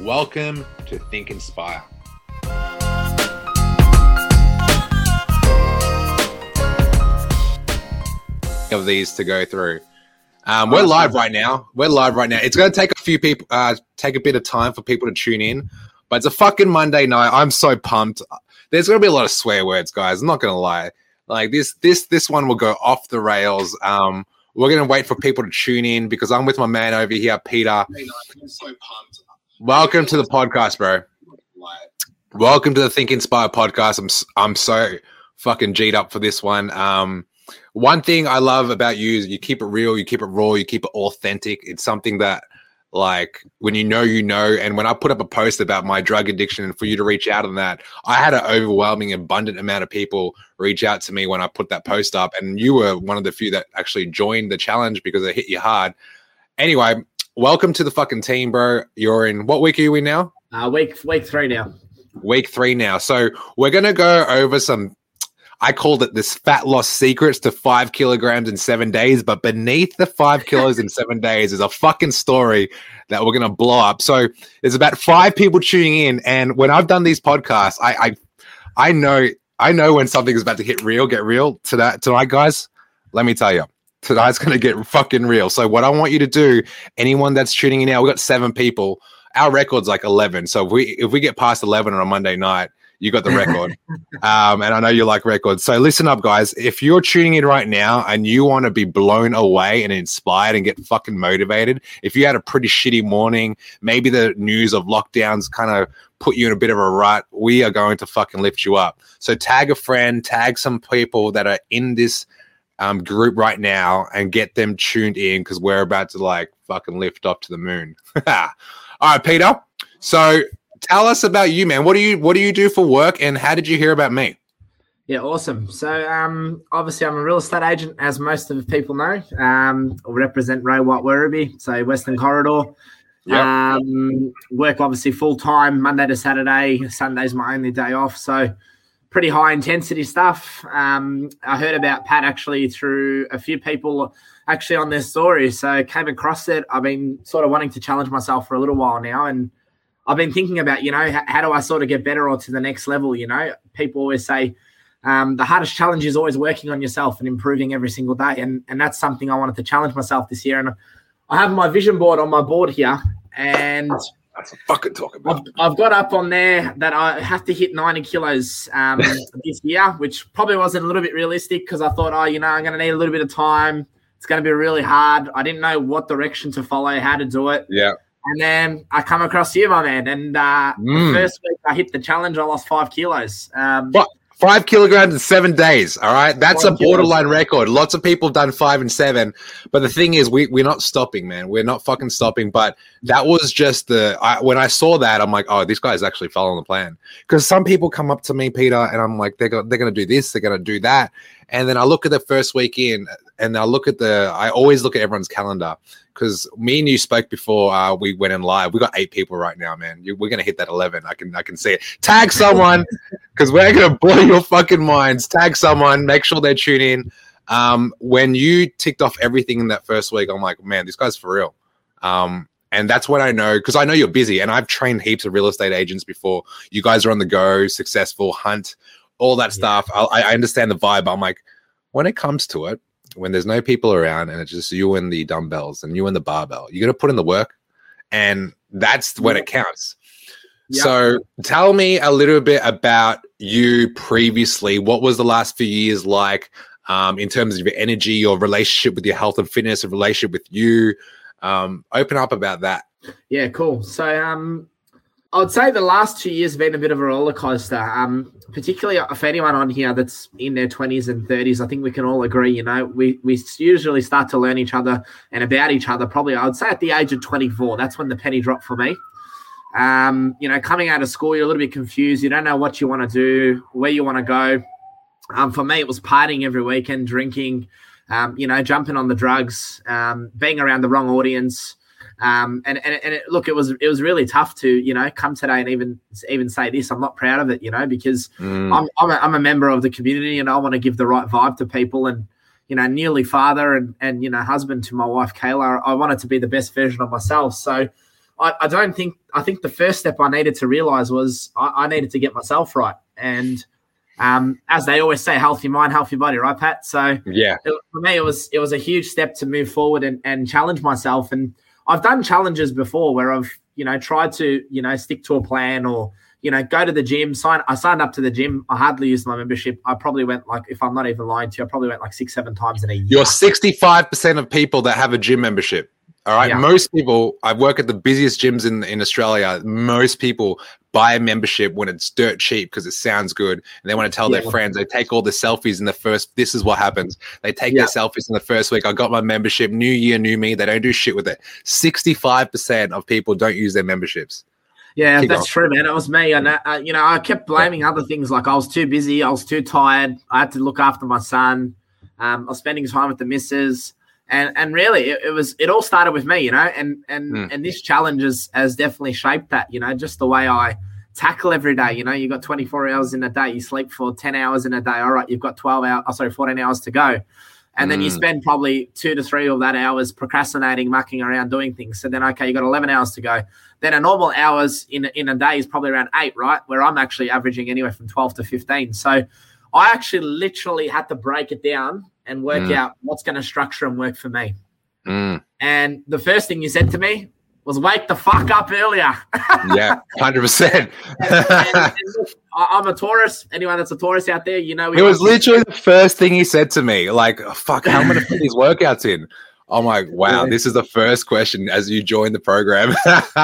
Welcome to Think Inspire. Of these to go through. Um, we're live right now. We're live right now. It's going to take a few people, uh, take a bit of time for people to tune in, but it's a fucking Monday night. I'm so pumped. There's going to be a lot of swear words, guys. I'm not going to lie. Like this, this, this one will go off the rails. Um, we're going to wait for people to tune in because I'm with my man over here, Peter. I'm so pumped. Welcome to the podcast, bro. Welcome to the Think Inspire podcast. I'm I'm so fucking G'd up for this one. Um, one thing I love about you is you keep it real, you keep it raw, you keep it authentic. It's something that like when you know you know and when i put up a post about my drug addiction and for you to reach out on that i had an overwhelming abundant amount of people reach out to me when i put that post up and you were one of the few that actually joined the challenge because it hit you hard anyway welcome to the fucking team, bro. You're in what week are you in now? Uh, week week three now. Week three now. So we're gonna go over some. I called it this fat loss secrets to five kilograms in seven days, but beneath the five kilos in seven days is a fucking story that we're gonna blow up. So there's about five people tuning in, and when I've done these podcasts, I I, I know I know when something is about to hit real, get real. To that tonight, guys, let me tell you tonight's going to get fucking real. So what I want you to do, anyone that's tuning in now, we got seven people. Our record's like eleven. So if we if we get past eleven on a Monday night, you got the record. um, and I know you like records. So listen up, guys. If you're tuning in right now and you want to be blown away and inspired and get fucking motivated, if you had a pretty shitty morning, maybe the news of lockdowns kind of put you in a bit of a rut, we are going to fucking lift you up. So tag a friend, tag some people that are in this um, group right now and get them tuned in because we're about to like fucking lift off to the moon. All right, Peter. So tell us about you, man. What do you what do you do for work, and how did you hear about me? Yeah, awesome. So, um, obviously, I'm a real estate agent, as most of the people know. Um, I represent Ray White Werribee, so Western Corridor. Yep. Um, work obviously full time, Monday to Saturday. Sunday's my only day off. So, pretty high intensity stuff. Um, I heard about Pat actually through a few people actually on their story. So came across it. I've been sort of wanting to challenge myself for a little while now. And I've been thinking about, you know, how, how do I sort of get better or to the next level? You know, people always say um, the hardest challenge is always working on yourself and improving every single day. And, and that's something I wanted to challenge myself this year. And I have my vision board on my board here. And that's a fucking talk about. I've, I've, got up on there that I have to hit 90 kilos um, this year, which probably wasn't a little bit realistic because I thought, oh, you know, I'm going to need a little bit of time. It's going to be really hard. I didn't know what direction to follow, how to do it. Yeah. And then I come across you, my man. And uh, mm. the first week I hit the challenge, I lost five kilos. Um, what? Five kilograms in seven days. All right. That's five a borderline kilos. record. Lots of people have done five and seven. But the thing is, we, we're not stopping, man. We're not fucking stopping. But that was just the, I, when I saw that, I'm like, oh, this guy's actually following the plan. Because some people come up to me, Peter, and I'm like, they're, go- they're going to do this, they're going to do that. And then I look at the first week in and I look at the, I always look at everyone's calendar because me and you spoke before uh, we went in live. We got eight people right now, man. You, we're gonna hit that eleven. I can I can see it. Tag someone because we're gonna blow your fucking minds. Tag someone. Make sure they're tune in. Um, when you ticked off everything in that first week, I'm like, man, this guy's for real. Um, and that's when I know because I know you're busy, and I've trained heaps of real estate agents before. You guys are on the go, successful, hunt, all that yeah. stuff. I, I understand the vibe. I'm like, when it comes to it, when there's no people around and it's just you and the dumbbells and you and the barbell, you're gonna put in the work, and that's when it counts. Yep. So tell me a little bit about you previously. What was the last few years like um, in terms of your energy, your relationship with your health and fitness, a relationship with you? Um, open up about that. Yeah, cool. So um, I would say the last two years have been a bit of a roller coaster. Um, particularly if anyone on here that's in their twenties and thirties, I think we can all agree. You know, we we usually start to learn each other and about each other. Probably, I would say at the age of twenty four. That's when the penny dropped for me. Um, you know, coming out of school, you're a little bit confused. You don't know what you want to do, where you want to go. Um, for me, it was partying every weekend, drinking, um, you know, jumping on the drugs, um, being around the wrong audience. Um, and and, and it, look, it was it was really tough to you know come today and even even say this. I'm not proud of it, you know, because mm. I'm I'm a, I'm a member of the community and I want to give the right vibe to people and you know nearly father and and you know husband to my wife Kayla. I wanted to be the best version of myself. So I, I don't think I think the first step I needed to realize was I, I needed to get myself right and. Um, as they always say, healthy mind, healthy body, right, Pat? So yeah, it, for me, it was it was a huge step to move forward and, and challenge myself. And I've done challenges before where I've, you know, tried to, you know, stick to a plan or, you know, go to the gym, sign I signed up to the gym. I hardly used my membership. I probably went like if I'm not even lying to you, I probably went like six, seven times in a year. You're 65% of people that have a gym membership. All right. Yeah. Most people, I work at the busiest gyms in, in Australia. Most people buy a membership when it's dirt cheap because it sounds good. And they want to tell yeah. their friends. They take all the selfies in the first. This is what happens. They take yeah. their selfies in the first week. I got my membership. New year, new me. They don't do shit with it. 65% of people don't use their memberships. Yeah, Keep that's on. true, man. It was me, and uh, you know, I kept blaming other things like I was too busy, I was too tired, I had to look after my son, um, I was spending time with the missus and and really it, it, was it all started with me you know and and mm. and this challenge has, has definitely shaped that you know just the way i tackle every day you know you've got 24 hours in a day you sleep for 10 hours in a day all right you've got 12 hours oh, sorry 14 hours to go and mm. then you hmm. spend probably two to three of that hours procrastinating mucking around doing things so then okay you got 11 hours to go then a normal hours in, in a day is probably around eight right where i'm actually averaging anywhere from 12 to 15 so i actually literally had to break it down and work mm. out what's going to structure and work for me. Mm. And the first thing you said to me was, "Wake the fuck up earlier." yeah, hundred percent. I'm a Taurus. Anyone that's a Taurus out there, you know, it was literally the first thing he said to me. Like, "Fuck, how am I going to put these workouts in?" I'm like, wow, yeah. this is the first question as you join the program.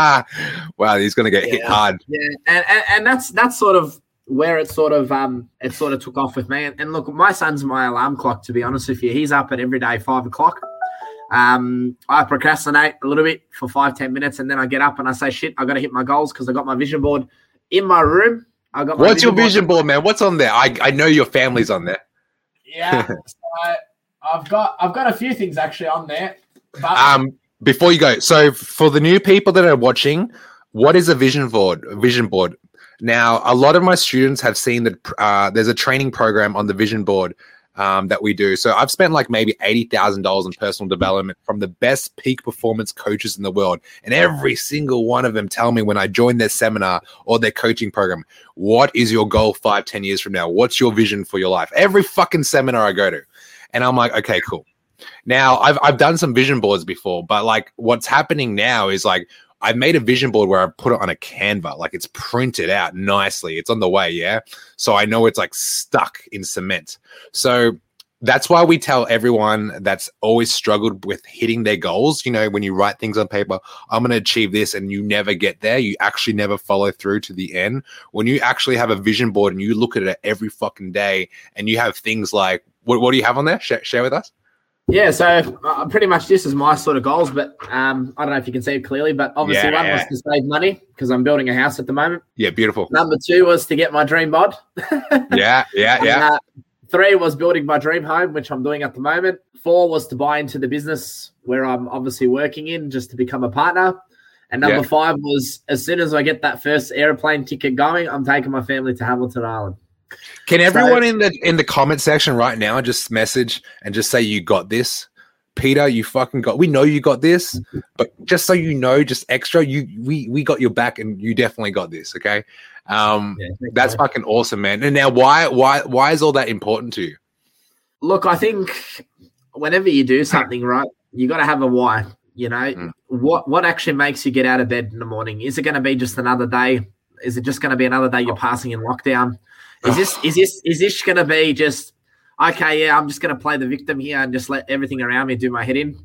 wow, he's going to get yeah. hit hard. Yeah, and, and and that's that's sort of where it sort of um it sort of took off with me. And, and, look, my son's my alarm clock. To be honest with you, he's up at every day five o'clock. Um, I procrastinate a little bit for five ten minutes, and then I get up and I say, "Shit, I got to hit my goals because I got my vision board in my room." I got. What's your vision board, board, man? What's on there? I I know your family's on there. Yeah, so I've got I've got a few things actually on there. But- um, before you go, so for the new people that are watching, what is a vision board? A vision board. Now, a lot of my students have seen that uh, there's a training program on the vision board um, that we do. So I've spent like maybe eighty thousand dollars in personal development from the best peak performance coaches in the world, and every single one of them tell me when I join their seminar or their coaching program, "What is your goal five, ten years from now? What's your vision for your life?" Every fucking seminar I go to, and I'm like, okay, cool. Now I've I've done some vision boards before, but like what's happening now is like I made a vision board where I put it on a Canva, like it's printed out nicely. It's on the way, yeah. So I know it's like stuck in cement. So that's why we tell everyone that's always struggled with hitting their goals. You know, when you write things on paper, I'm going to achieve this, and you never get there. You actually never follow through to the end. When you actually have a vision board and you look at it every fucking day, and you have things like, what, what do you have on there? Sh- share with us. Yeah, so uh, pretty much this is my sort of goals, but um, I don't know if you can see it clearly, but obviously yeah. one was to save money because I'm building a house at the moment. Yeah, beautiful. Number two was to get my dream bod. yeah, yeah, yeah. Uh, three was building my dream home, which I'm doing at the moment. Four was to buy into the business where I'm obviously working in just to become a partner. And number yeah. five was as soon as I get that first airplane ticket going, I'm taking my family to Hamilton Island. Can everyone so, in the in the comment section right now just message and just say you got this? Peter, you fucking got. We know you got this, but just so you know, just extra, you we we got your back, and you definitely got this. Okay, um, yeah, that's fucking awesome, man. And now, why why why is all that important to you? Look, I think whenever you do something right, you got to have a why. You know, mm. what what actually makes you get out of bed in the morning? Is it going to be just another day? Is it just going to be another day you're passing in lockdown? Is this is this is this going to be just okay? Yeah, I'm just going to play the victim here and just let everything around me do my head in.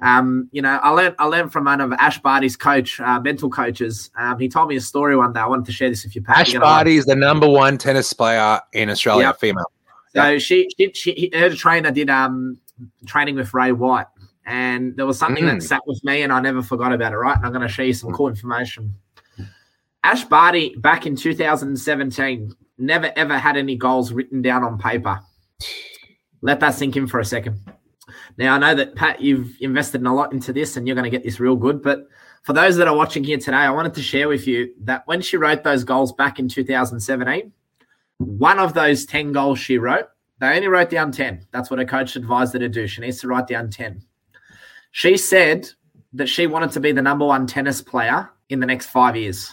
Um, you know, I learned I learned from one of Ash Barty's coach, uh, mental coaches. Um, he told me a story one day. I wanted to share this with you, Pat. Ash Barty is the number one tennis player in Australia, yep. female. So yep. she, she, she, her trainer did um training with Ray White, and there was something mm. that sat with me, and I never forgot about it. Right, and I'm going to show you some mm. cool information. Ash Barty back in 2017 never ever had any goals written down on paper. Let that sink in for a second. Now I know that Pat, you've invested in a lot into this, and you're going to get this real good. But for those that are watching here today, I wanted to share with you that when she wrote those goals back in 2017, one of those 10 goals she wrote, they only wrote down 10. That's what a coach advised her to do. She needs to write down 10. She said that she wanted to be the number one tennis player in the next five years.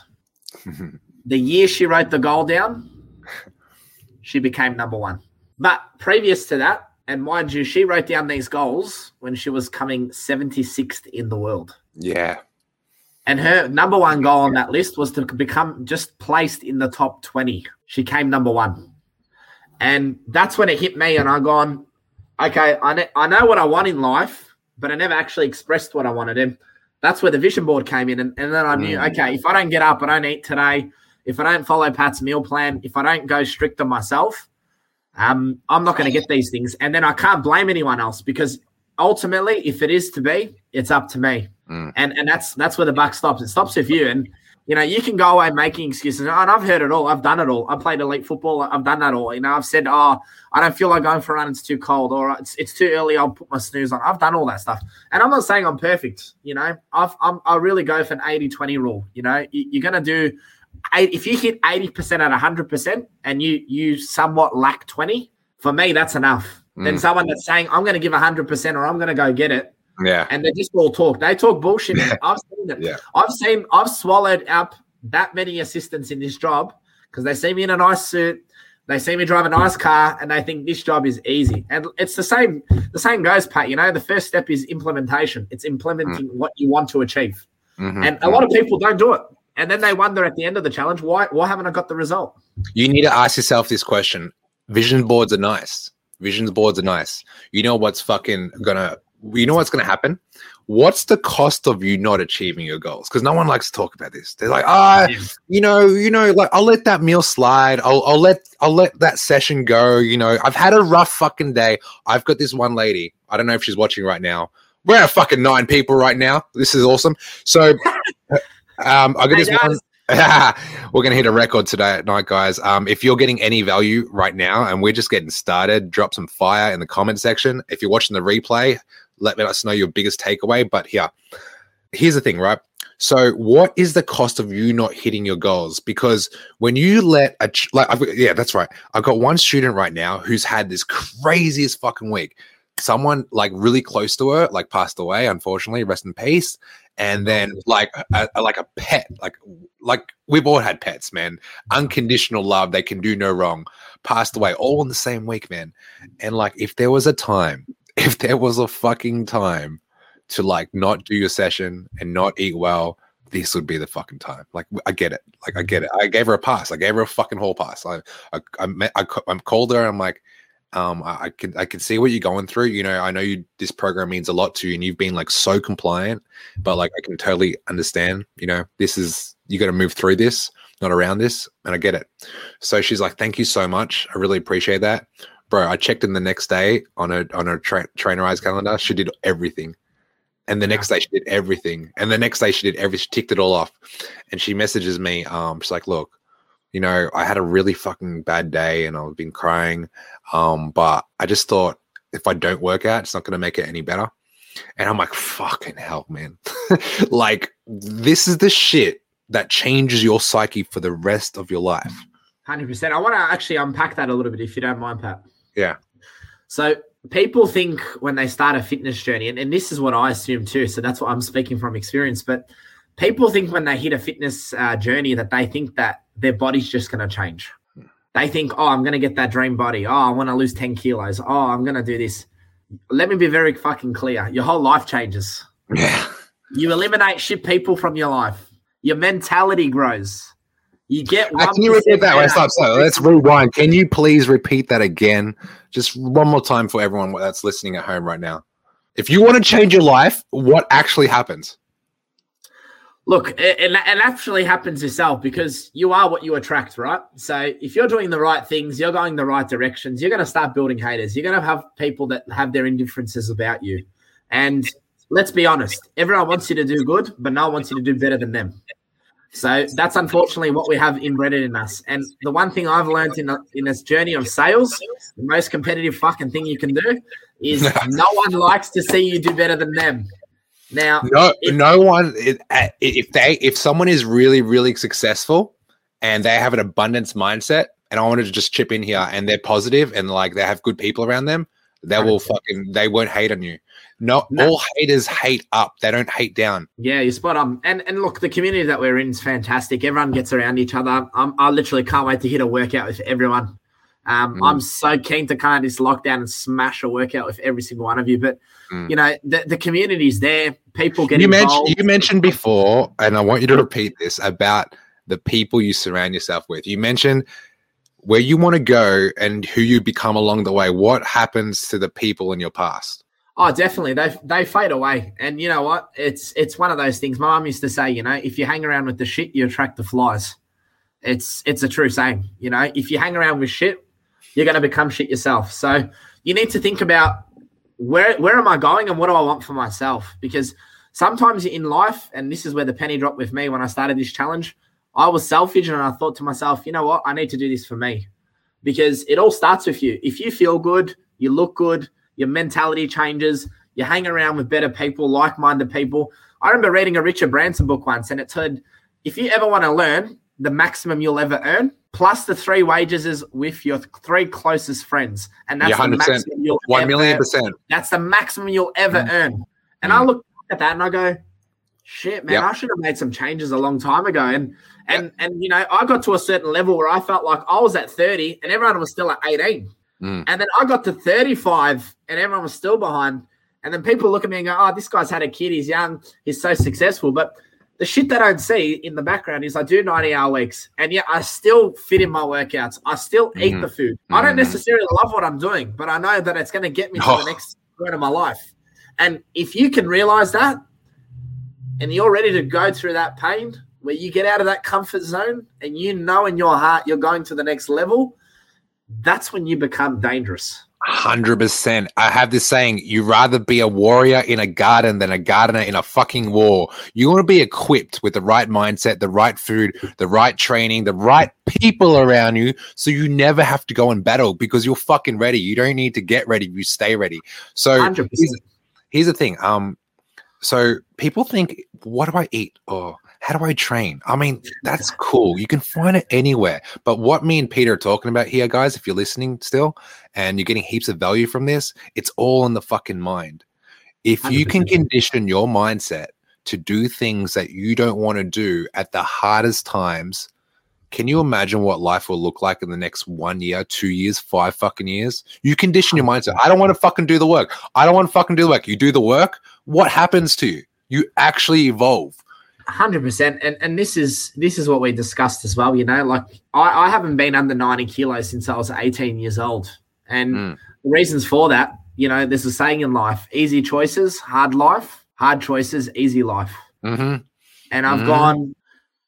the year she wrote the goal down, she became number one. But previous to that, and mind you, she wrote down these goals when she was coming 76th in the world. Yeah. And her number one goal on that list was to become just placed in the top 20. She came number one. And that's when it hit me, and I gone, okay, I, ne- I know what I want in life, but I never actually expressed what I wanted. And that's where the vision board came in. And, and then I knew, mm. okay, if I don't get up, I don't eat today, if I don't follow Pat's meal plan, if I don't go strict on myself, um, I'm not going to get these things. And then I can't blame anyone else because ultimately, if it is to be, it's up to me. Mm. And and that's that's where the buck stops. It stops with you. And you know, you can go away making excuses. And I've heard it all. I've done it all. I played elite football. I've done that all. You know, I've said, oh, I don't feel like going for a run. It's too cold, or it's, it's too early. I'll put my snooze on. I've done all that stuff. And I'm not saying I'm perfect. You know, I've, I'm, I really go for an 80 20 rule. You know, you, are going to do if you hit 80% at 100% and you you somewhat lack 20, for me, that's enough. Mm. Then someone that's saying, I'm going to give 100% or I'm going to go get it. Yeah. And they just all talk. They talk bullshit. I've seen it. Yeah. I've seen, I've swallowed up that many assistants in this job because they see me in a nice suit. They see me drive a nice car and they think this job is easy. And it's the same, the same goes, Pat. You know, the first step is implementation. It's implementing mm. what you want to achieve. Mm-hmm. And a lot of people don't do it. And then they wonder at the end of the challenge, why why haven't I got the result? You need to ask yourself this question. Vision boards are nice. Vision boards are nice. You know what's fucking gonna you know what's gonna happen? What's the cost of you not achieving your goals? Because no one likes to talk about this. They're like, ah, oh, you know, you know, like I'll let that meal slide. I'll, I'll let I'll let that session go. You know, I've had a rough fucking day. I've got this one lady. I don't know if she's watching right now. We're at fucking nine people right now. This is awesome. So Um, I got this one. we're going to hit a record today at night, guys. Um, if you're getting any value right now and we're just getting started, drop some fire in the comment section. If you're watching the replay, let us know your biggest takeaway. But here, here's the thing, right? So, what is the cost of you not hitting your goals? Because when you let a ch- like, I've, yeah, that's right. I've got one student right now who's had this craziest fucking week. Someone like really close to her, like passed away, unfortunately, rest in peace and oh, then like a, a, like a pet like like we've all had pets man unconditional love they can do no wrong passed away all in the same week man and like if there was a time if there was a fucking time to like not do your session and not eat well this would be the fucking time. Like I get it. Like I get it. I gave her a pass. I gave her a fucking whole pass. I I I, met, I, I called her. I'm like, um, I, I, can I can see what you're going through. You know, I know you this program means a lot to you, and you've been like so compliant. But like, I can totally understand. You know, this is you got to move through this, not around this, and I get it. So she's like, "Thank you so much. I really appreciate that, bro." I checked in the next day on a on a tra- trainerized calendar. She did everything, and the next day she did everything, and the next day she did every. She ticked it all off, and she messages me. Um, she's like, "Look." You know, I had a really fucking bad day and I've been crying. Um, but I just thought if I don't work out, it's not going to make it any better. And I'm like, fucking hell, man. like, this is the shit that changes your psyche for the rest of your life. 100%. I want to actually unpack that a little bit, if you don't mind, Pat. Yeah. So, people think when they start a fitness journey, and, and this is what I assume too. So, that's what I'm speaking from experience. But people think when they hit a fitness uh, journey that they think that their body's just going to change. They think, oh, I'm going to get that dream body. Oh, I want to lose 10 kilos. Oh, I'm going to do this. Let me be very fucking clear. Your whole life changes. Yeah. You eliminate shit people from your life. Your mentality grows. You get. Uh, can you repeat that? Wait, stop, stop. Let's rewind. Can you please repeat that again, just one more time for everyone that's listening at home right now? If you want to change your life, what actually happens? Look, it, it, actually happens yourself because you are what you attract, right? So if you're doing the right things, you're going the right directions, you're going to start building haters. You're going to have people that have their indifferences about you. And let's be honest, everyone wants you to do good, but no one wants you to do better than them. So that's unfortunately what we have inbred in us. And the one thing I've learned in, in this journey of sales, the most competitive fucking thing you can do is no one likes to see you do better than them. Now, no, if, no one. If they, if someone is really, really successful, and they have an abundance mindset, and I wanted to just chip in here, and they're positive, and like they have good people around them, they will fucking, they won't hate on you. No, no, all haters hate up. They don't hate down. Yeah, you're spot on. And and look, the community that we're in is fantastic. Everyone gets around each other. I'm, I literally can't wait to hit a workout with everyone. Um, mm. I'm so keen to kind of this lockdown and smash a workout with every single one of you. But mm. you know, the, the community's there. People get you involved. mentioned you mentioned before, and I want you to repeat this about the people you surround yourself with. You mentioned where you want to go and who you become along the way. What happens to the people in your past? Oh, definitely. They they fade away. And you know what? It's it's one of those things. My mum used to say, you know, if you hang around with the shit, you attract the flies. It's it's a true saying. You know, if you hang around with shit, you're going to become shit yourself. So you need to think about where where am I going and what do I want for myself? Because sometimes in life, and this is where the penny dropped with me when I started this challenge, I was selfish and I thought to myself, you know what, I need to do this for me. Because it all starts with you. If you feel good, you look good, your mentality changes, you hang around with better people, like-minded people. I remember reading a Richard Branson book once, and it said, if you ever want to learn, the maximum you'll ever earn plus the three wages is with your three closest friends, and that's yeah, the maximum you'll one million percent. That's the maximum you'll ever mm. earn. And mm. I look at that and I go, "Shit, man! Yep. I should have made some changes a long time ago." And and yep. and you know, I got to a certain level where I felt like I was at thirty and everyone was still at eighteen. Mm. And then I got to thirty-five and everyone was still behind. And then people look at me and go, "Oh, this guy's had a kid. He's young. He's so successful." But the shit they don't see in the background is I do 90 hour weeks and yet I still fit in my workouts. I still mm-hmm. eat the food. Mm-hmm. I don't mm-hmm. necessarily love what I'm doing, but I know that it's going to get me to oh. the next point of my life. And if you can realize that and you're ready to go through that pain where you get out of that comfort zone and you know in your heart you're going to the next level, that's when you become dangerous. Hundred percent. I have this saying: you rather be a warrior in a garden than a gardener in a fucking war. You want to be equipped with the right mindset, the right food, the right training, the right people around you, so you never have to go and battle because you're fucking ready. You don't need to get ready; you stay ready. So here's, here's, the thing. Um, so people think, what do I eat? Or how do I train? I mean, that's cool. You can find it anywhere. But what me and Peter are talking about here, guys, if you're listening still and you're getting heaps of value from this, it's all in the fucking mind. If you can condition your mindset to do things that you don't want to do at the hardest times, can you imagine what life will look like in the next one year, two years, five fucking years? You condition your mindset. I don't want to fucking do the work. I don't want to fucking do the work. You do the work. What happens to you? You actually evolve Hundred percent, and and this is this is what we discussed as well. You know, like I, I haven't been under ninety kilos since I was eighteen years old, and mm. the reasons for that, you know, there's a saying in life: easy choices, hard life; hard choices, easy life. Mm-hmm. And I've mm-hmm. gone,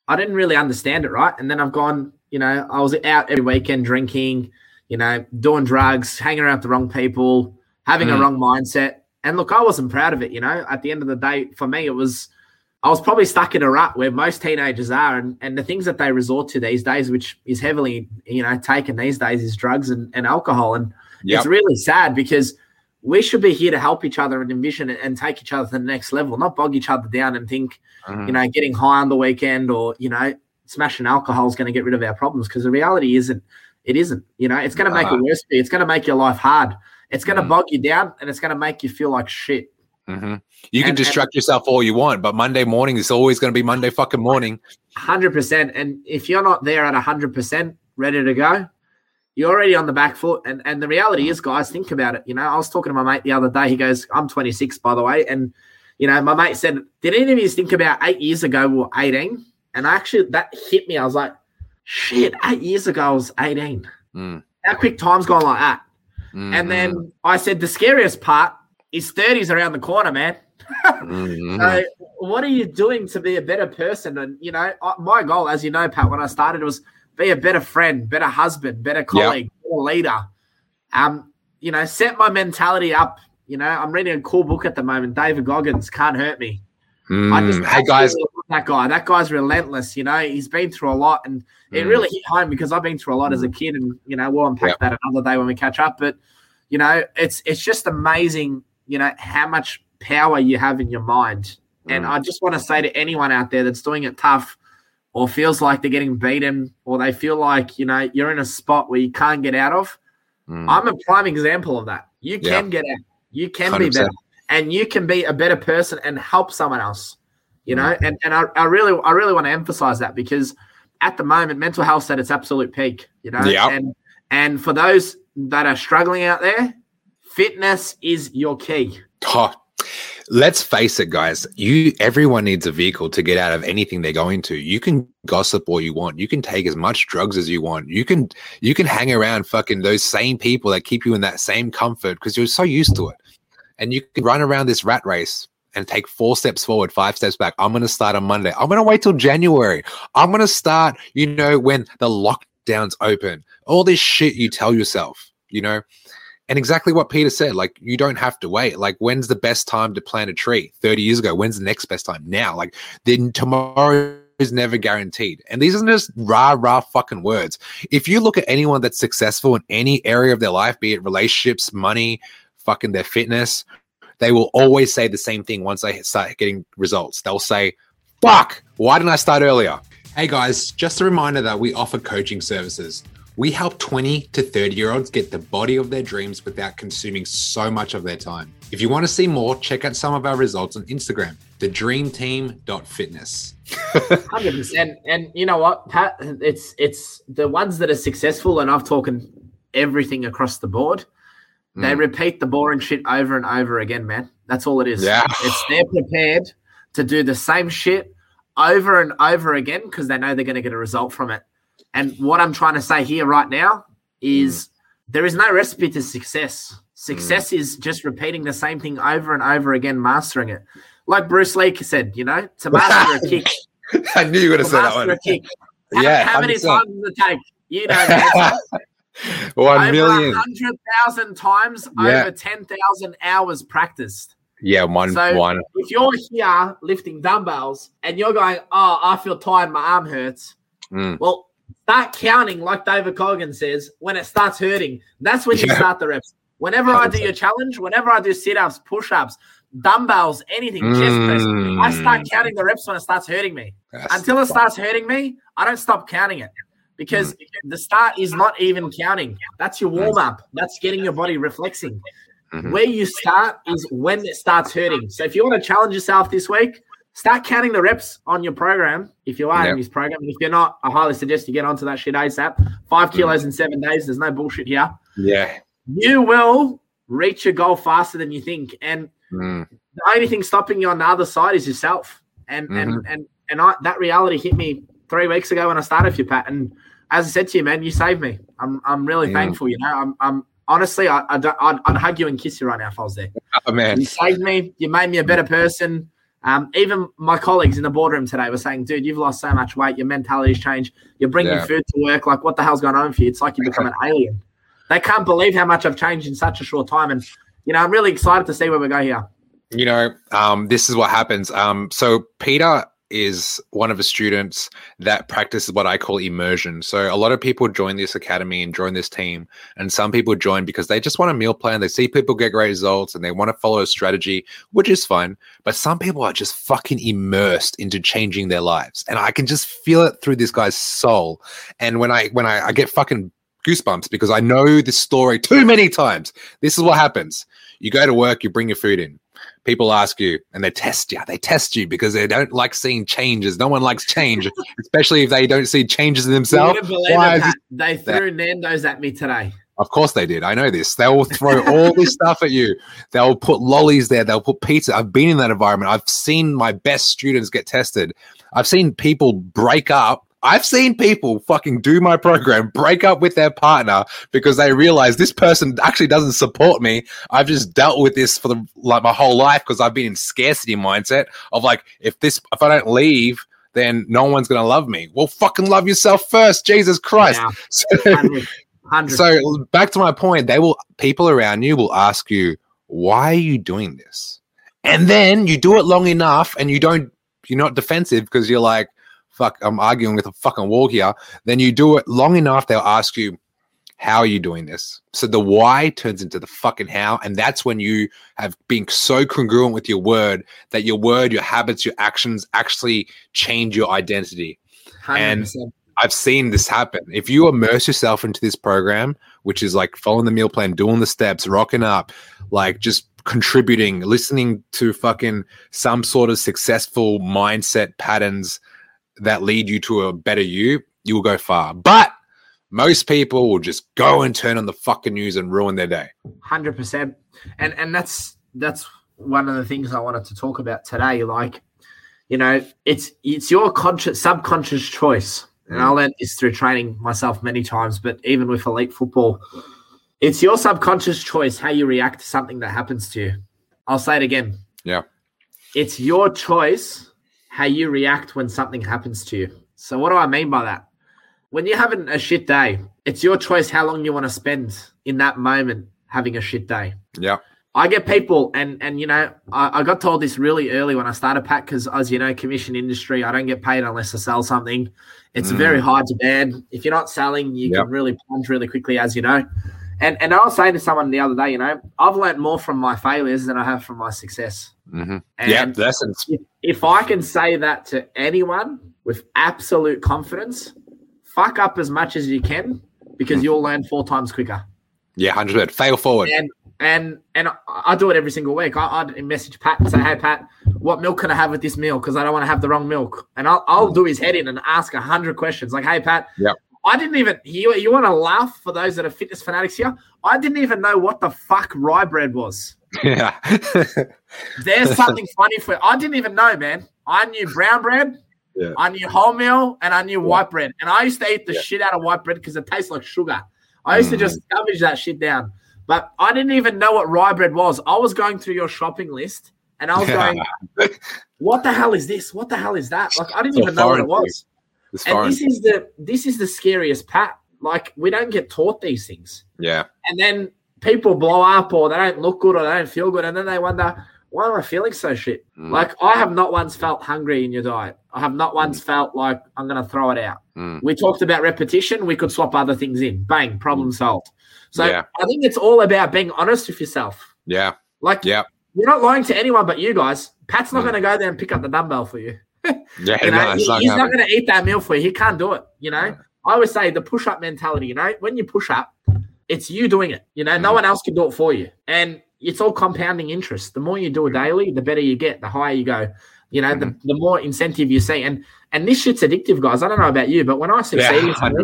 I didn't really understand it, right? And then I've gone, you know, I was out every weekend drinking, you know, doing drugs, hanging around with the wrong people, having mm. a wrong mindset. And look, I wasn't proud of it. You know, at the end of the day, for me, it was I was probably stuck in a rut where most teenagers are, and, and the things that they resort to these days, which is heavily, you know, taken these days, is drugs and, and alcohol. And yep. it's really sad because we should be here to help each other and envision and, and take each other to the next level, not bog each other down and think, mm-hmm. you know, getting high on the weekend or, you know, smashing alcohol is going to get rid of our problems. Because the reality isn't, it isn't. You know, it's going to make uh, it worse for you. It's going to make your life hard. It's going to mm-hmm. bog you down and it's going to make you feel like shit. Mm-hmm. You can and, distract and, yourself all you want, but Monday morning is always going to be Monday fucking morning. Hundred percent. And if you're not there at hundred percent, ready to go, you're already on the back foot. And and the reality is, guys, think about it. You know, I was talking to my mate the other day. He goes, "I'm 26, by the way," and you know, my mate said, "Did any of you think about eight years ago we were 18?" And I actually that hit me. I was like, "Shit, eight years ago I was 18. Mm. How quick time's gone like that." Mm-hmm. And then I said, "The scariest part." His 30s around the corner, man. mm-hmm. so what are you doing to be a better person? And, you know, my goal, as you know, Pat, when I started was be a better friend, better husband, better colleague, yep. better leader. Um, you know, set my mentality up. You know, I'm reading a cool book at the moment, David Goggins, Can't Hurt Me. Mm. Just, hey, guys. that guy. That guy's relentless. You know, he's been through a lot, and mm. it really hit home because I've been through a lot mm. as a mm. kid, and you know, we'll unpack yep. that another day when we catch up. But you know, it's it's just amazing. You know how much power you have in your mind, mm. and I just want to say to anyone out there that's doing it tough, or feels like they're getting beaten, or they feel like you know you're in a spot where you can't get out of. Mm. I'm a prime example of that. You can get out. You can 100%. be better and you can be a better person and help someone else you know and, and I, I really i really want to emphasize that because at the moment mental health at its absolute peak you know and and for those that are struggling out there fitness is your key oh, let's face it guys you everyone needs a vehicle to get out of anything they're going to you can gossip all you want you can take as much drugs as you want you can you can hang around fucking those same people that keep you in that same comfort because you're so used to it and you can run around this rat race and take four steps forward, five steps back. I'm going to start on Monday. I'm going to wait till January. I'm going to start, you know, when the lockdowns open. All this shit you tell yourself, you know, and exactly what Peter said. Like, you don't have to wait. Like, when's the best time to plant a tree? 30 years ago. When's the next best time? Now. Like, then tomorrow is never guaranteed. And these aren't just rah rah fucking words. If you look at anyone that's successful in any area of their life, be it relationships, money, fucking their fitness, they will always say the same thing once they start getting results. They'll say, fuck, why didn't I start earlier? Hey guys, just a reminder that we offer coaching services. We help 20 to 30 year olds get the body of their dreams without consuming so much of their time. If you want to see more, check out some of our results on Instagram, thedreamteam.fitness. 100%. And you know what, Pat? It's it's the ones that are successful, and I've talking everything across the board. They mm. repeat the boring shit over and over again, man. That's all it is. Yeah. It's they're prepared to do the same shit over and over again because they know they're going to get a result from it. And what I'm trying to say here right now is mm. there is no recipe to success. Success mm. is just repeating the same thing over and over again, mastering it. Like Bruce Lee said, you know, to master a kick. I knew you were going to say that one. A kick. yeah. How, many times does it take? You know, One million. hundred thousand times yeah. over ten thousand hours practiced. Yeah, one so one. If you're here lifting dumbbells and you're going, Oh, I feel tired, my arm hurts. Mm. Well, start counting, like David Goggins says, when it starts hurting. That's when you yeah. start the reps. Whenever I do your challenge, whenever I do sit-ups, push-ups, dumbbells, anything, mm. chest press, I start mm. counting the reps when it starts hurting me. That's Until it starts hurting me, I don't stop counting it because mm. the start is not even counting. That's your warm up. That's getting your body reflexing. Mm-hmm. Where you start is when it starts hurting. So if you want to challenge yourself this week, start counting the reps on your program. If you are yep. in this program, and if you're not, I highly suggest you get onto that shit ASAP. Five mm. kilos mm. in seven days. There's no bullshit here. Yeah, you will reach your goal faster than you think. And mm. the only thing stopping you on the other side is yourself. And mm-hmm. and and and I, that reality hit me three weeks ago when I started with you, Pat. And as I said to you, man, you saved me. I'm I'm really yeah. thankful. You know, I'm I'm honestly, I, I I'd, hug you and kiss you right now if I was there. Oh man, you saved me. You made me a better person. Um, even my colleagues in the boardroom today were saying, "Dude, you've lost so much weight. Your mentality's changed. You're bringing yeah. food to work. Like, what the hell's going on for you? It's like you become an alien." They can't believe how much I've changed in such a short time, and you know, I'm really excited to see where we go here. You know, um, this is what happens. Um, so Peter is one of the students that practices what I call immersion. So a lot of people join this academy and join this team, and some people join because they just want a meal plan. They see people get great results and they want to follow a strategy, which is fine. But some people are just fucking immersed into changing their lives, and I can just feel it through this guy's soul. And when I when I, I get fucking goosebumps because I know this story too many times. This is what happens. You go to work, you bring your food in people ask you and they test you. They test you because they don't like seeing changes. No one likes change, especially if they don't see changes in themselves. It, they threw that? Nando's at me today. Of course they did. I know this. They will throw all this stuff at you. They'll put lollies there. They'll put pizza. I've been in that environment. I've seen my best students get tested. I've seen people break up I've seen people fucking do my program, break up with their partner because they realize this person actually doesn't support me. I've just dealt with this for the like my whole life because I've been in scarcity mindset of like if this if I don't leave, then no one's gonna love me. Well, fucking love yourself first, Jesus Christ. Yeah. So, 100, 100. so back to my point, they will people around you will ask you, why are you doing this? And then you do it long enough and you don't you're not defensive because you're like, fuck, I'm arguing with a fucking wall here. Then you do it long enough, they'll ask you, how are you doing this? So the why turns into the fucking how. And that's when you have been so congruent with your word that your word, your habits, your actions actually change your identity. 100%. And I've seen this happen. If you immerse yourself into this program, which is like following the meal plan, doing the steps, rocking up, like just contributing, listening to fucking some sort of successful mindset patterns that lead you to a better you, you will go far. But most people will just go and turn on the fucking news and ruin their day. Hundred percent, and and that's that's one of the things I wanted to talk about today. Like, you know, it's it's your conscious subconscious choice, and I mm. learned this through training myself many times. But even with elite football, it's your subconscious choice how you react to something that happens to you. I'll say it again. Yeah, it's your choice how you react when something happens to you. So, what do I mean by that? when you're having a shit day, it's your choice how long you want to spend in that moment having a shit day. Yeah. I get people, and and you know, I, I got told this really early when I started Pat, because as you know, commission industry, I don't get paid unless I sell something. It's mm. very hard to ban. If you're not selling, you yep. can really plunge really quickly, as you know. And and I was saying to someone the other day, you know, I've learned more from my failures than I have from my success. Mm-hmm. Yeah, that's if, if I can say that to anyone with absolute confidence, fuck up as much as you can because you'll learn four times quicker. Yeah, hundred fail forward. And and and I do it every single week. I, I message Pat and say, "Hey Pat, what milk can I have with this meal? Because I don't want to have the wrong milk." And I'll, I'll do his head in and ask a hundred questions. Like, "Hey Pat, yeah, I didn't even you you want to laugh for those that are fitness fanatics here? I didn't even know what the fuck rye bread was. Yeah, there's something funny for I didn't even know, man. I knew brown bread, yeah. I knew wholemeal and I knew yeah. white bread. And I used to eat the yeah. shit out of white bread because it tastes like sugar. I used mm. to just scavenge that shit down. But I didn't even know what rye bread was. I was going through your shopping list and I was going, what the hell is this? What the hell is that? Like I didn't even know what it was. And this is the this is the scariest part. Like we don't get taught these things. Yeah. And then people blow up or they don't look good or they don't feel good. And then they wonder, why am I feeling so shit? Mm. Like I have not once felt hungry in your diet. I have not once mm. felt like I'm going to throw it out. Mm. We talked about repetition. We could swap other things in. Bang, problem mm. solved. So yeah. I think it's all about being honest with yourself. Yeah. Like yeah. you're not lying to anyone but you guys. Pat's not mm. going to go there and pick up the dumbbell for you. Yeah, you know, no, he, not he's not going to eat that meal for you. He can't do it. You know, yeah. I always say the push up mentality. You know, when you push up, it's you doing it. You know, no mm. one else can do it for you. And it's all compounding interest. The more you do it daily, the better you get, the higher you go. You know, mm-hmm. the, the more incentive you see. And and this shit's addictive, guys. I don't know about you, but when I succeed yeah,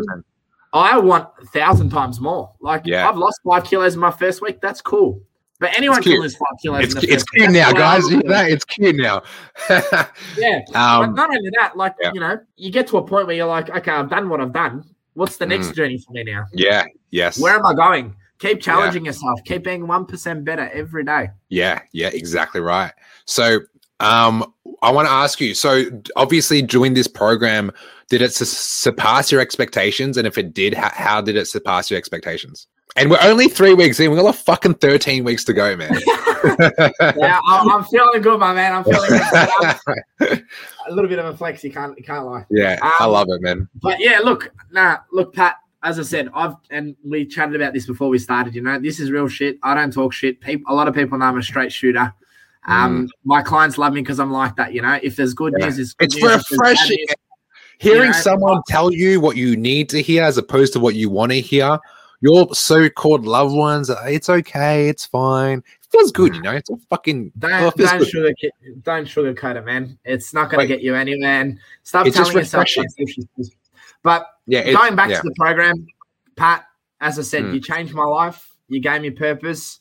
I want a thousand times more. Like yeah. I've lost five kilos in my first week. That's cool. But anyone can lose five kilos. It's, it's cute now, guys. it's cute now. yeah. Um, but not only that, like, yeah. you know, you get to a point where you're like, okay, I've done what I've done. What's the next mm. journey for me now? Yeah. Yes. Where am I going? Keep challenging yeah. yourself. Keep being 1% better every day. Yeah. Yeah. Exactly right. So, um, I want to ask you. So, obviously, during this program, did it su- surpass your expectations? And if it did, how, how did it surpass your expectations? And we're only three weeks in. We've got a fucking 13 weeks to go, man. yeah, I'm, I'm, feeling good, my man. I'm feeling good. a little bit of a flex. You can't, you can't lie. Yeah, um, I love it, man. But yeah, look, nah, look, Pat as I said, I've and we chatted about this before we started. You know, this is real shit. I don't talk shit. People, a lot of people know I'm a straight shooter. Um, mm. my clients love me because I'm like that. You know, if there's good yeah. news, it's, it's news, refreshing. News, Hearing you know, someone tell you what you need to hear as opposed to what you want to hear. Your so-called loved ones, it's okay, it's fine. It feels good, you know. It's a fucking don't don't, sugarcoat, don't sugarcoat it, man. It's not going to get you anywhere. And stop telling yourself. But yeah, going back yeah. to the program, Pat, as I said, mm. you changed my life. You gave me purpose.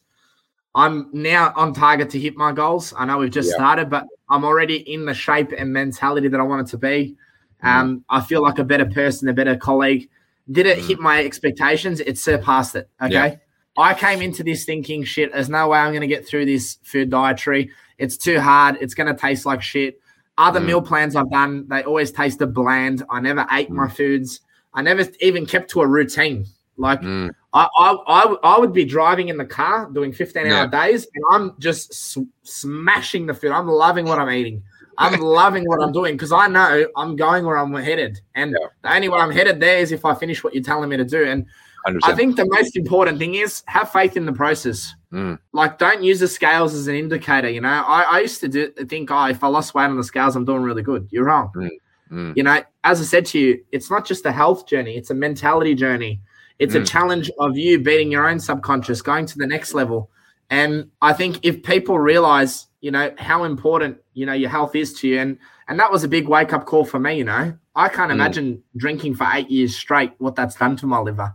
I'm now on target to hit my goals. I know we've just yeah. started, but I'm already in the shape and mentality that I wanted to be. Hmm. Um, mm. I feel like a better person, a better colleague. Did it mm. hit my expectations? It surpassed it. Okay. Yeah. I came into this thinking, shit, there's no way I'm going to get through this food dietary. It's too hard. It's going to taste like shit. Other mm. meal plans I've done, they always tasted bland. I never ate mm. my foods. I never even kept to a routine. Like mm. I, I, I, I, would be driving in the car doing 15 hour days and I'm just s- smashing the food. I'm loving what I'm eating. I'm loving what I'm doing because I know I'm going where I'm headed. And yeah. the only way I'm headed there is if I finish what you're telling me to do. And 100%. I think the most important thing is have faith in the process. Mm. Like, don't use the scales as an indicator. You know, I, I used to do, think, oh, if I lost weight on the scales, I'm doing really good. You're wrong. Mm. Mm. You know, as I said to you, it's not just a health journey, it's a mentality journey. It's a mm. challenge of you beating your own subconscious, going to the next level. And I think if people realize, you know, how important, you know, your health is to you, and and that was a big wake up call for me, you know. I can't mm. imagine drinking for eight years straight, what that's done to my liver.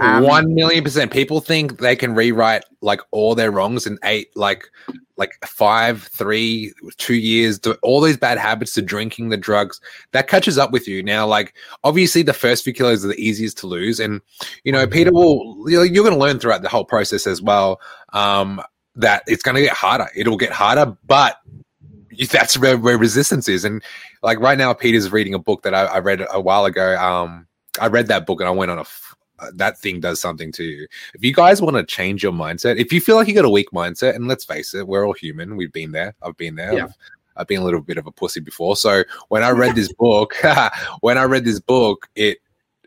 Um, One million percent. People think they can rewrite like all their wrongs in eight, like like five, three, two years. All these bad habits, to drinking, the drugs, that catches up with you. Now, like obviously, the first few kilos are the easiest to lose, and you know, Peter will. You're going to learn throughout the whole process as well. Um, that it's going to get harder. It'll get harder, but that's where, where resistance is. And like right now, Peter's reading a book that I, I read a while ago. Um, I read that book and I went on a uh, that thing does something to you. If you guys want to change your mindset, if you feel like you got a weak mindset, and let's face it, we're all human. We've been there. I've been there. Yeah. I've, I've been a little bit of a pussy before. So when I read this book, when I read this book, it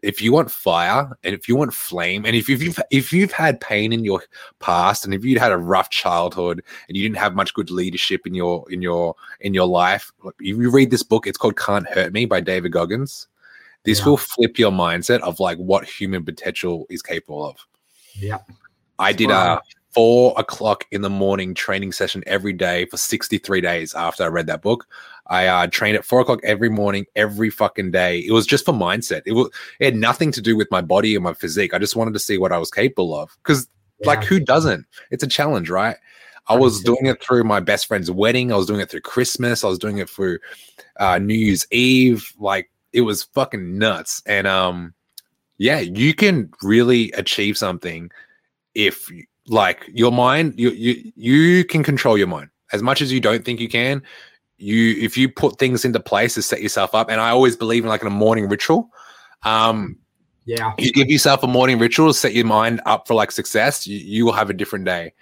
if you want fire and if you want flame and if you've if you've had pain in your past and if you'd had a rough childhood and you didn't have much good leadership in your in your in your life if you read this book it's called can't hurt me by david goggins this yeah. will flip your mindset of like what human potential is capable of. Yeah. I did a four o'clock in the morning training session every day for 63 days after I read that book. I uh, trained at four o'clock every morning, every fucking day. It was just for mindset. It was it had nothing to do with my body or my physique. I just wanted to see what I was capable of. Because yeah. like who doesn't? It's a challenge, right? I was doing it through my best friend's wedding. I was doing it through Christmas. I was doing it through uh, New Year's Eve. Like it was fucking nuts. And um, yeah, you can really achieve something if like your mind, you you you can control your mind as much as you don't think you can. You if you put things into place to set yourself up, and I always believe in like in a morning ritual. Um, yeah, you give yourself a morning ritual, to set your mind up for like success. You, you will have a different day.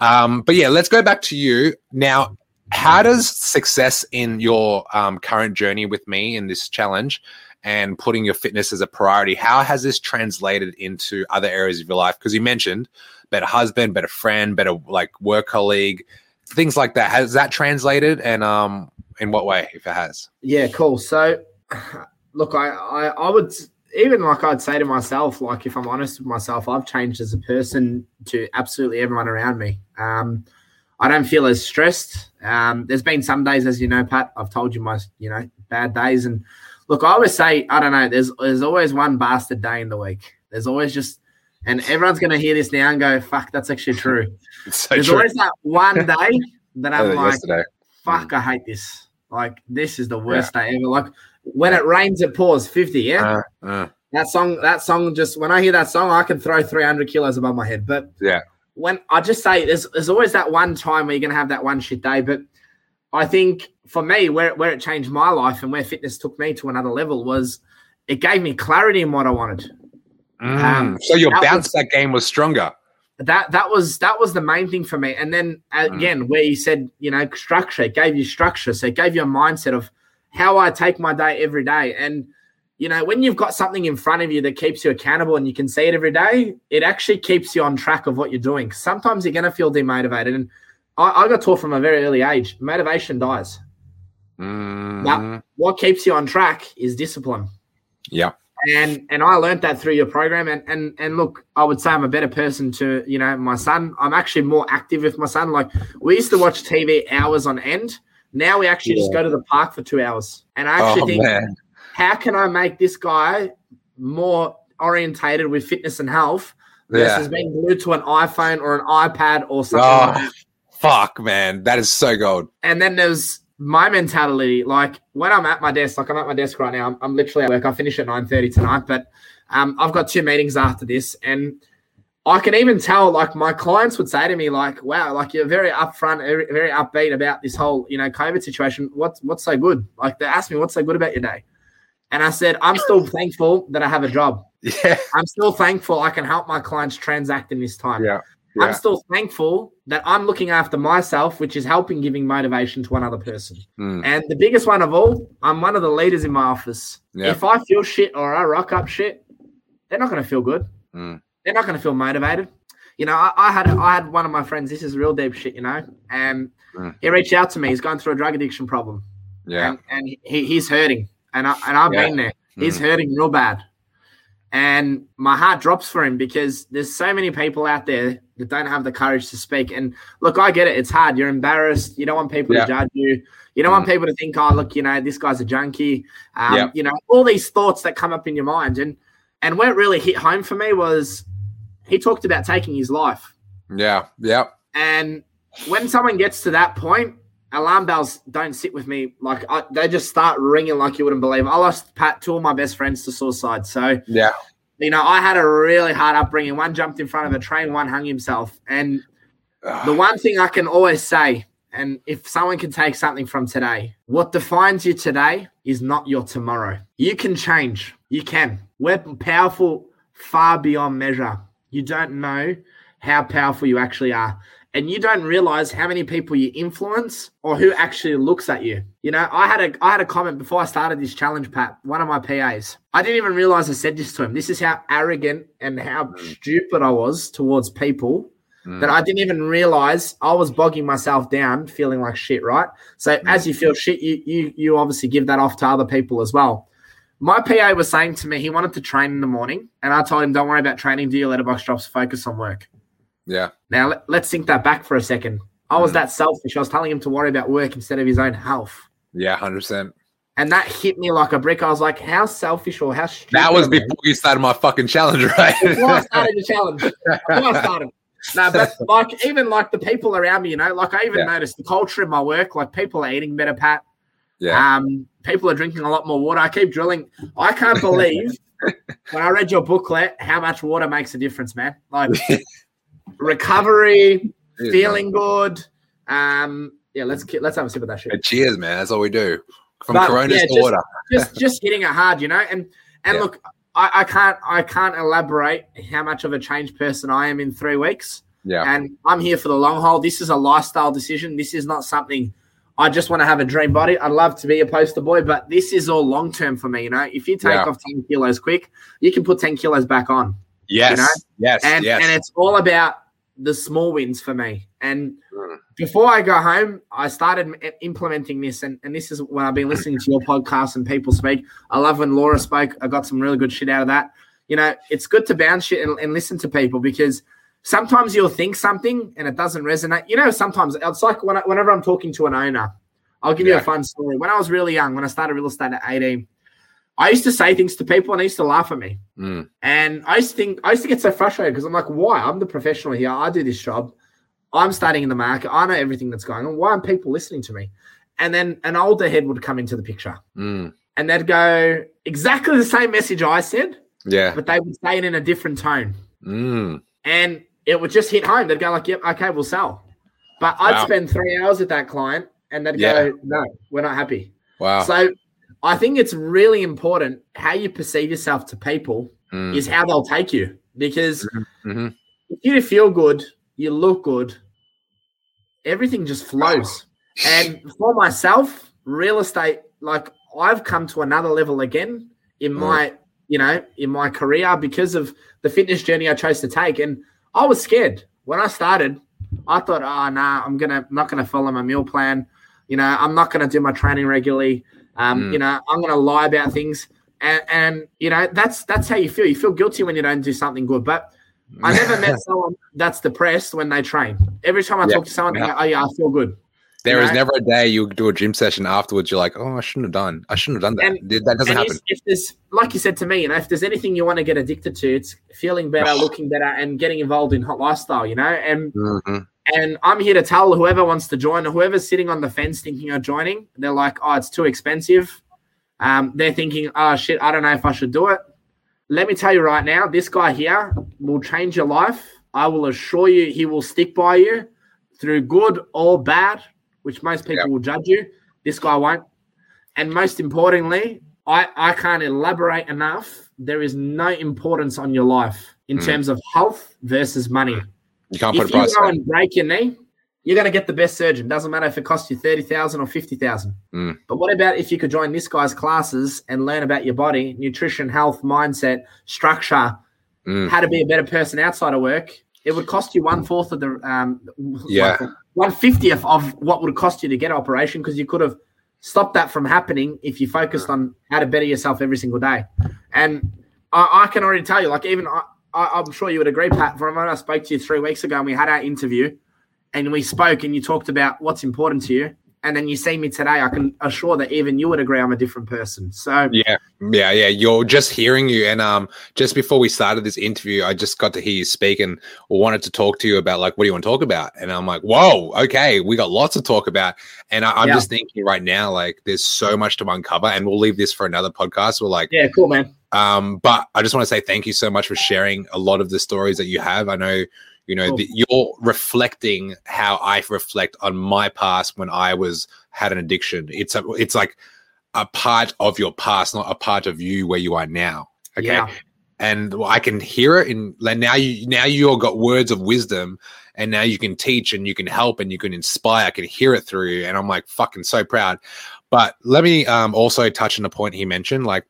Um, but yeah, let's go back to you now how does success in your um, current journey with me in this challenge and putting your fitness as a priority how has this translated into other areas of your life because you mentioned better husband better friend better like work colleague things like that has that translated and um in what way if it has yeah cool so look i i, I would even like I'd say to myself, like if I'm honest with myself, I've changed as a person to absolutely everyone around me. Um, I don't feel as stressed. Um, there's been some days, as you know, Pat. I've told you my, you know, bad days. And look, I always say, I don't know. There's there's always one bastard day in the week. There's always just, and everyone's going to hear this now and go, "Fuck, that's actually true." It's so there's true. always that one day that I'm like, yesterday. "Fuck, mm. I hate this." Like this is the worst yeah. day ever. Like when it rains, it pours. Fifty, yeah. Uh, uh. That song, that song, just when I hear that song, I can throw 300 kilos above my head. But yeah, when I just say there's there's always that one time where you're gonna have that one shit day, but I think for me, where where it changed my life and where fitness took me to another level was it gave me clarity in what I wanted. Mm, um, so your bounce was, that game was stronger. That that was that was the main thing for me. And then uh, mm. again, where you said you know structure, it gave you structure, so it gave you a mindset of how I take my day every day and you know, when you've got something in front of you that keeps you accountable and you can see it every day, it actually keeps you on track of what you're doing. Sometimes you're going to feel demotivated. And I, I, got taught from a very early age motivation dies. Mm. But what keeps you on track is discipline. Yeah. And and I learned that through your program. And and and look, I would say I'm a better person to, you know, my son. I'm actually more active with my son. Like we used to watch TV hours on end. Now we actually yeah. just go to the park for two hours. And I actually oh, think man how can I make this guy more orientated with fitness and health versus yeah. being glued to an iPhone or an iPad or something oh, like Fuck, man. That is so gold. And then there's my mentality. Like when I'm at my desk, like I'm at my desk right now, I'm, I'm literally at work. I finish at 9.30 tonight, but um, I've got two meetings after this. And I can even tell, like my clients would say to me, like, "Wow, like you're very upfront, very, upbeat about this whole, you know, COVID situation. What's what's so good? Like they ask me, what's so good about your day? And I said, I'm still thankful that I have a job. Yeah. I'm still thankful I can help my clients transact in this time. Yeah. Yeah. I'm still thankful that I'm looking after myself, which is helping giving motivation to another person. Mm. And the biggest one of all, I'm one of the leaders in my office. Yeah. If I feel shit or I rock up shit, they're not going to feel good. Mm. They're not going to feel motivated. You know, I, I, had I had one of my friends. This is real deep shit, you know, and Mm. he reached out to me. He's going through a drug addiction problem, Yeah. and, and he, he's hurting, and I and I've Yeah. been there. He's Mm. hurting real bad, and my heart drops for him because there's so many people out there that don't have the courage to speak. And look, I get it; it's hard. You're embarrassed. You don't want people Yeah. to judge you. You don't want people to think, "Oh, look, you know, this guy's a junkie." Um, Yeah. You know, all these thoughts that come up in your mind, and and where it really hit home for me was he talked about taking his life. Yeah. Yeah. And when someone gets to that point, alarm bells don't sit with me. Like I, they just start ringing like you wouldn't believe. I lost Pat, two of my best friends to suicide. So Yeah. You know, I had a really hard upbringing. One jumped in front of a train, one hung himself. And the one thing I can always say, and if someone can take something from today, what defines you today is not your tomorrow. You can change. You can. We're powerful far beyond measure. You don't know how powerful you actually are. And you don't realize how many people you influence or who actually looks at you. You know, I had a I had a comment before I started this challenge, Pat, one of my PAs. I didn't even realize I said this to him. This is how arrogant and how stupid I was towards people Mm. that I didn't even realize I was bogging myself down, feeling like shit, right? So as you feel shit, you you you obviously give that off to other people as well. My PA was saying to me he wanted to train in the morning, and I told him, "Don't worry about training. Do your letterbox drops. Focus on work." Yeah. Now let, let's sink that back for a second. I was Mm. that selfish. I was telling him to worry about work instead of his own health, Yeah. Hundred percent. and that hit me like a brick. I was like, "How selfish or how stupid?" That was before you started my fucking challenge, right? before I started the challenge. Before I started. No, but like even like the people around me, you know, like I even Yeah. noticed the culture in my work. Like people are eating better, Pat. yeah. Um, people are drinking a lot more water. I keep drilling. I can't believe when I read your booklet how much water makes a difference, man. Like recovery, Cheers, feeling good. Um, yeah, let's let's have a sip of that man. shit. Cheers, man. That's all we do. From But, Coronas yeah, to just- water. just just hitting it hard, you know. And and Yeah. look, I, I can't I can't elaborate how much of a changed person I am in three weeks. Yeah. And I'm here for the long haul. This is a lifestyle decision. This is not something I just want to have a dream body. I'd love to be a poster boy, but this is all long term for me. You know, if you take Yeah. off 10 kilos quick, you can put 10 kilos back on. Yes. know? Yes. And yes. and it's all about the small wins for me. And Mm. before I go home, I started implementing this. And, and this is when I've been listening to your podcast and people speak. I love when Laura spoke. I got some really good shit out of that. You know, it's good to bounce shit and, and listen to people because sometimes you'll think something and it doesn't resonate. You know, sometimes it's like when I, whenever I'm talking to an owner, I'll give you a fun story. When I was really young, when I started real estate at 18, I used to say things to people and they used to laugh at me. Mm. And I used to think I used to get so frustrated because I'm like, why? I'm the professional here. I do this job. I'm starting in the market. I know everything that's going on. Why aren't people listening to me? And then an older head would come into the picture Mm. and they'd go exactly the same message I said, Yeah. but they would say it in a different tone. Mm. And it would just hit home. They'd go like, "Yep, okay, we'll sell." But I'd Wow. spend three hours with that client, and they'd Yeah. go, "No, we're not happy." Wow. So I think it's really important how you perceive yourself to people Mm. is how they'll take you. Because Mhm. if you feel good, you look good, everything just flows. And for myself, real estate, like I've come to another level again in Mm. my, you know, in my career because of the fitness journey I chose to take. And I was scared when I started. I thought, oh nah, I'm gonna not gonna follow my meal plan. You know, I'm not gonna do my training regularly. Um, Mm. you know, I'm gonna lie about things. And, and you know, that's that's how you feel. You feel guilty when you don't do something good. But I never met someone that's depressed when they train. Every time I Yeah. talk to someone, Yeah. go, oh yeah, I feel good. There you is know? never a day you do a gym session afterwards. You're like, oh, I shouldn't have done. I shouldn't have done that. And- that doesn't happen. if, if there's, like you said to me, you know, if there's anything you want to get addicted to, it's feeling better, looking better, and getting involved in hot lifestyle. You know, and Mhm. And I'm here to tell whoever wants to join, or whoever's sitting on the fence thinking of joining, they're like, oh, it's too expensive. Um, they're thinking, oh shit, I don't know if I should do it. Let me tell you right now, this guy here will change your life. I will assure you, he will stick by you through good or bad, which most people Yep. will judge you. This guy won't. And most importantly, I, I can't elaborate enough. There is no importance on your life in Mm. terms of health versus money. You can't if put a price you go and break your knee, you're going to get the best surgeon. Doesn't matter if it costs you thirty thousand or fifty thousand. Mm. But what about if you could join this guy's classes and learn about your body, nutrition, health, mindset, structure, Mm. how to be a better person outside of work? It would cost you one fourth of the um, Yeah. one fiftieth of what would cost you to get an operation because you could have stopped that from happening if you focused on how to better yourself every single day. And I, I can already tell you, like even I, I, I'm sure you would agree, Pat. From when I spoke to you three weeks ago and we had our interview, and we spoke and you talked about what's important to you, and then you see me today, I can assure that even you would agree I'm a different person. So Yeah, yeah, yeah. You're just hearing you, and um, just before we started this interview, I just got to hear you speak and wanted to talk to you about like what do you want to talk about, and I'm like, whoa, okay, we got lots to talk about, and I, I'm Yeah. just thinking right now, like, there's so much to uncover, and we'll leave this for another podcast. We're like, yeah, cool, man. Um, but I just want to say thank you so much for sharing a lot of the stories that you have. I know, you know, Cool. you're reflecting how I reflect on my past when I was had an addiction. It's a, it's like a part of your past, not a part of you where you are now. Okay. Yeah. And I can hear it in like now you now you've got words of wisdom and now you can teach and you can help and you can inspire. I can hear it through you. And I'm like fucking so proud. But let me um also touch on a point he mentioned, like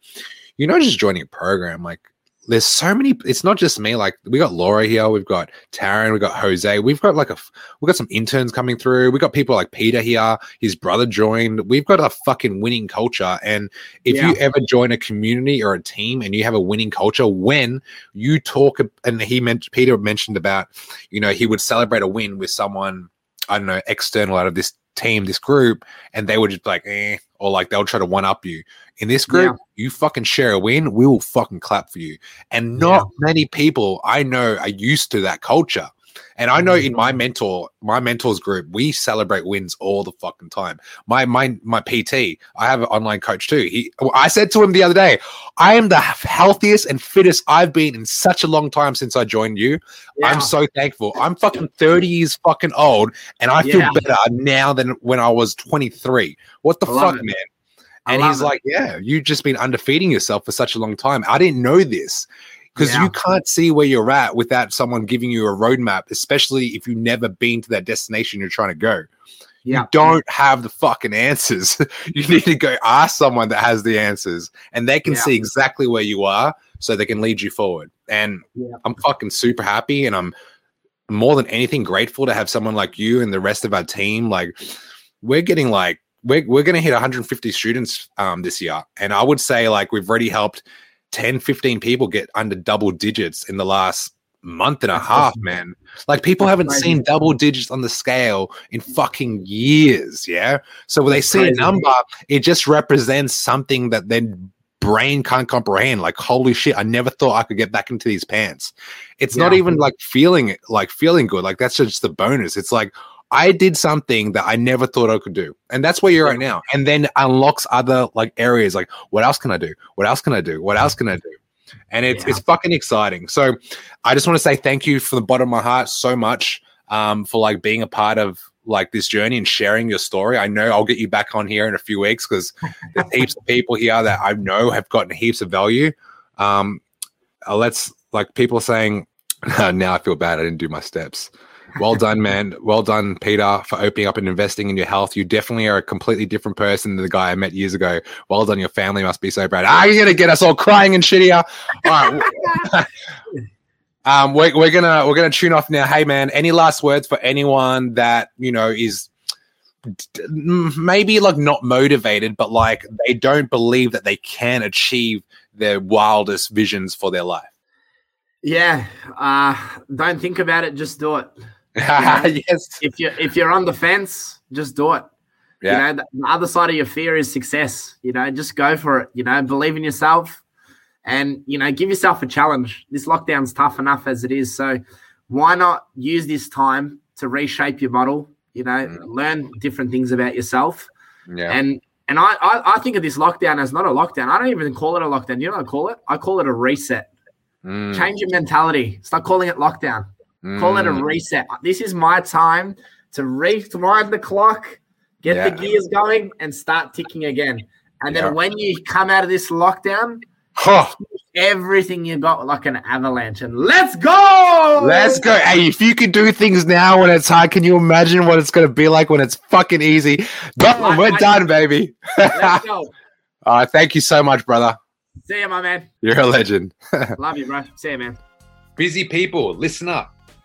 you're not just joining a program, like there's so many it's not just me like we got laura here we've got taryn we've got jose we've got like a we've got some interns coming through We've got people like peter here his brother joined we've got a fucking winning culture and if Yeah. you ever join a community or a team and you have a winning culture when you talk and he meant peter mentioned about you know he would celebrate a win with someone i don't know external out of this team this group and they would just be like eh or like they'll try to one up you. In this group you fucking share a win we will fucking clap for you. And not many people I know are used to that culture. And I know mm-hmm. in my mentor, my mentors group, we celebrate wins all the fucking time. My my my PT, I have an online coach too. He, I said to him the other day, I am the healthiest and fittest I've been in such a long time since I joined you. Yeah. I'm so thankful. I'm fucking 30 years fucking old, and I feel Yeah. better now than when I was 23. What the fuck, it. man? And he's it. like, Yeah, you've just been underfeeding yourself for such a long time. I didn't know this because Yeah. you can't see where you're at without someone giving you a roadmap, especially if you've never been to that destination you're trying to go. Yeah. You don't have the fucking answers. you need to go ask someone that has the answers and they can Yeah. see exactly where you are so they can lead you forward. And. I'm fucking super happy and I'm more than anything grateful to have someone like you and the rest of our team. Like, we're getting like, we're, we're going to hit 150 students um, this year. And I would say, like, we've already helped 10, 15 people get under double digits in the last month and a half, man. Like, people That's haven't crazy. seen double digits on the scale in fucking years. Yeah. So when they That's see a number, it just represents something that then brain can't comprehend like holy shit i never thought i could get back into these pants it's not even like feeling it like feeling good like that's just the bonus it's like i did something that i never thought i could do and that's where you're at now and then unlocks other like areas like what else can i do what else can i do what else can i do and it's Yeah. it's fucking exciting so i just want to say thank you from the bottom of my heart so much um for like being a part of like this journey and sharing your story i know i'll get you back on here in a few weeks because there's heaps of people here that I know have gotten heaps of value. Um, uh, let's like people saying, now I feel bad. I didn't do my steps. Well done, man. Well done, Peter, for opening up and investing in your health. You definitely are a completely different person than the guy I met years ago. Well done. Your family must be so proud. Ah, you're gonna get us all crying and shit here. All right. um, we're, we're gonna we're gonna tune off now. Hey, man. Any last words for anyone that you know is maybe like not motivated, but like they don't believe that they can achieve their wildest visions for their life. Yeah. Uh, don't think about it. Just do it. yes. If you if you're on the fence, just do it. Yeah. You know, the, the other side of your fear is success. You know, just go for it. You know, believe in yourself, and you know, give yourself a challenge. This lockdown's tough enough as it is, so why not use this time to reshape your model? You know, Mm. learn different things about yourself, Yeah. and and I, I I think of this lockdown as not a lockdown. I don't even call it a lockdown. You know what I call it? I call it a reset. Mm, Change your mentality. Stop calling it lockdown. Call it a mm, reset. This is my time to rewind the clock, get Yeah. the gears going, and start ticking again. And then Yeah. when you come out of this lockdown, Huh. everything you got like an avalanche and let's go Let's go. Hey, if you could do things now when it's hard, can you imagine what it's going to be like when it's fucking easy? Done. Like- We're like- done, baby. let's go All right. Thank you so much, brother. see you my man You're a legend. love you bro see you man Busy people, listen up.